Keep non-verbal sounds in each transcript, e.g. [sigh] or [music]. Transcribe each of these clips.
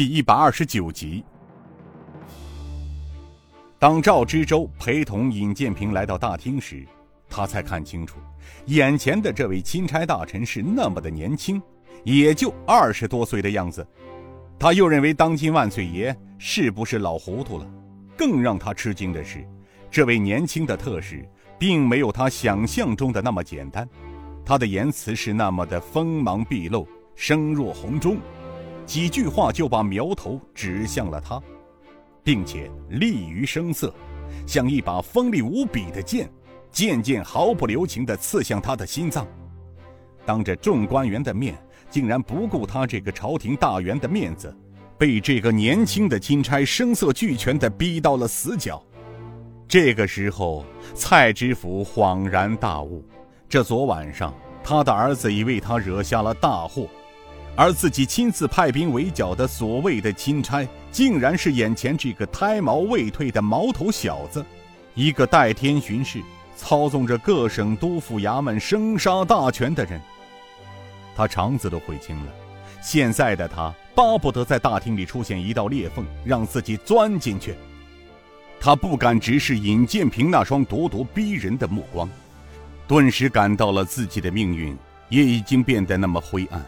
第一百二十九集。当赵知州陪同尹建平来到大厅时，他才看清楚，眼前的这位钦差大臣是那么的年轻，也就二十多岁的样子。他又认为当今万岁爷是不是老糊涂了？更让他吃惊的是，这位年轻的特使并没有他想象中的那么简单，他的言辞是那么的锋芒毕露，声若洪钟，几句话就把苗头指向了他。并且利于声色，像一把锋利无比的剑，渐渐毫不留情地刺向他的心脏。当着众官员的面，竟然不顾他这个朝廷大员的面子，被这个年轻的钦差声色俱全地逼到了死角。这个时候，蔡知府恍然大悟：这昨晚上他的儿子已为他惹下了大祸。而自己亲自派兵围剿的所谓的钦差，竟然是眼前这个胎毛未退的毛头小子，一个代天巡视、操纵着各省督府衙门生杀大权的人。他肠子都悔青了。现在的他巴不得在大厅里出现一道裂缝，让自己钻进去。他不敢直视尹建平那双咄咄逼人的目光，顿时感到了自己的命运也已经变得那么灰暗。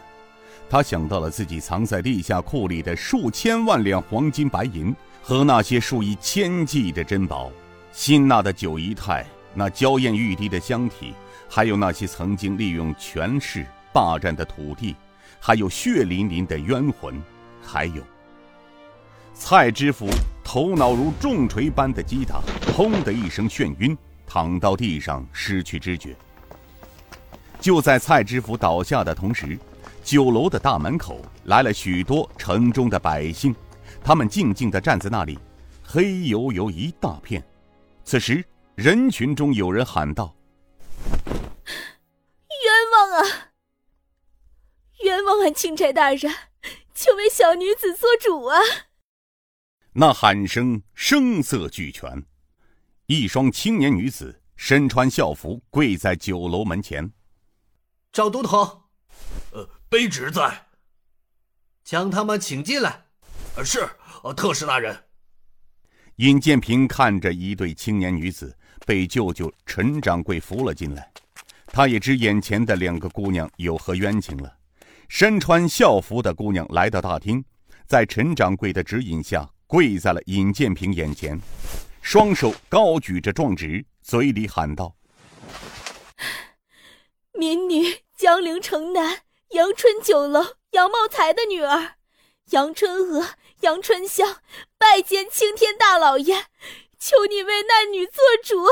他想到了自己藏在地下库里的数千万两黄金白银和那些数以千计的珍宝，辛纳的九姨太，那娇艳欲滴的香体，还有那些曾经利用权势霸占的土地，还有血淋淋的冤魂，还有蔡知府头脑如重锤般的击打，砰的一声眩晕，躺到地上失去知觉。就在蔡知府倒下的同时。酒楼的大门口来了许多城中的百姓，他们静静地站在那里，黑油油一大片。此时，人群中有人喊道：“冤枉啊！冤枉啊！钦差大人，请为小女子做主啊！”那喊声声色俱全，一双青年女子身穿校服，跪在酒楼门前。赵都头，呃。卑职在，将他们请进来。呃是，呃特使大人。尹建平看着一对青年女子被舅舅陈掌柜扶了进来，他也知眼前的两个姑娘有何冤情了。身穿校服的姑娘来到大厅，在陈掌柜的指引下跪在了尹建平眼前，双手高举着状纸，嘴里喊道：“民女江陵城南。”阳春酒楼杨茂才的女儿杨春娥、杨春香拜见青天大老爷，求你为难女做主。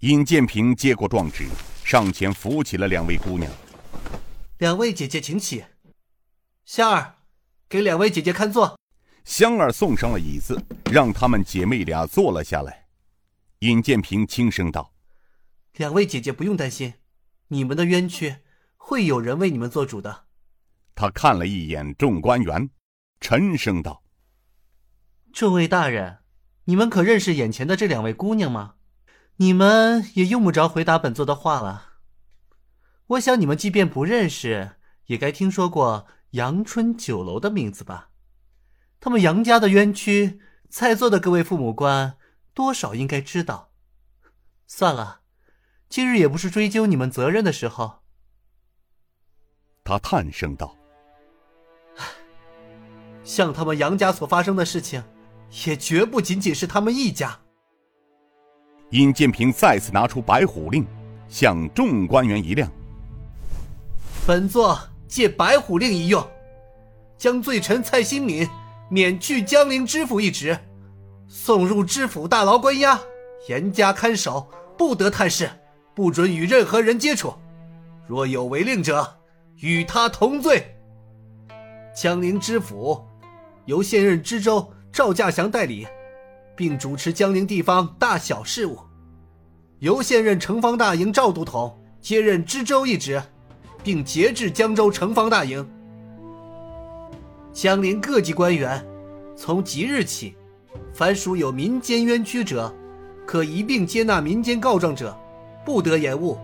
尹建平接过状纸，上前扶起了两位姑娘。两位姐姐，请起。香儿，给两位姐姐看座。香儿送上了椅子，让她们姐妹俩坐了下来。尹建平轻声道：“两位姐姐不用担心，你们的冤屈。”会有人为你们做主的。他看了一眼众官员，沉声道：“众位大人，你们可认识眼前的这两位姑娘吗？你们也用不着回答本座的话了。我想你们即便不认识，也该听说过阳春酒楼的名字吧？他们杨家的冤屈，在座的各位父母官多少应该知道。算了，今日也不是追究你们责任的时候。”他叹声道：“ [sighs] 像他们杨家所发生的事情，也绝不仅仅是他们一家。”尹建平再次拿出白虎令，向众官员一亮：“本座借白虎令一用，将罪臣蔡新敏免去江陵知府一职，送入知府大牢关押，严加看守，不得探视，不准与任何人接触。若有违令者。”与他同罪。江陵知府由现任知州赵稼祥代理，并主持江陵地方大小事务；由现任城防大营赵都统接任知州一职，并节制江州城防大营。江陵各级官员，从即日起，凡属有民间冤屈者，可一并接纳民间告状者，不得延误，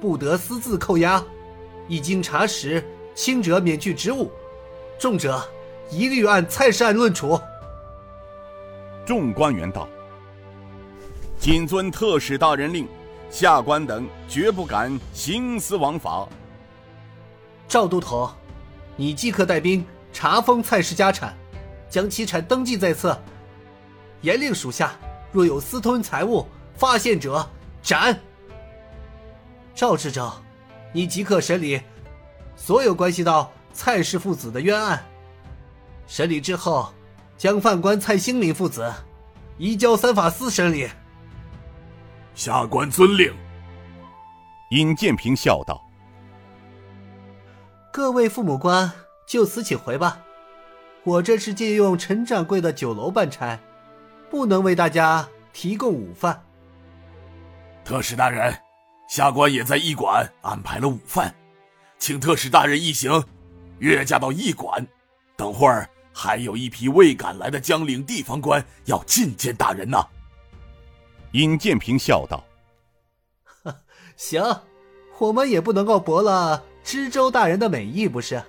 不得私自扣押。一经查实，轻者免去职务，重者一律按蔡氏案论处。众官员道：“谨遵特使大人令，下官等绝不敢徇私枉法。”赵都统，你即刻带兵查封蔡氏家产，将其产登记在册。严令属下若有私吞财物发现者斩。赵知州，你即刻审理所有关系到蔡氏父子的冤案。审理之后，将犯官蔡兴民父子移交三法司审理。下官遵令。尹建平笑道：“各位父母官，就此请回吧。我这是借用陈掌柜的酒楼办差。”不能为大家提供午饭。特使大人，下官也在驿馆安排了午饭，请特使大人一行约驾到驿馆。等会儿还有一批未赶来的江陵地方官要觐见大人呢。尹建平笑道：[laughs] “行，我们也不能够驳了知州大人的美意，不是？”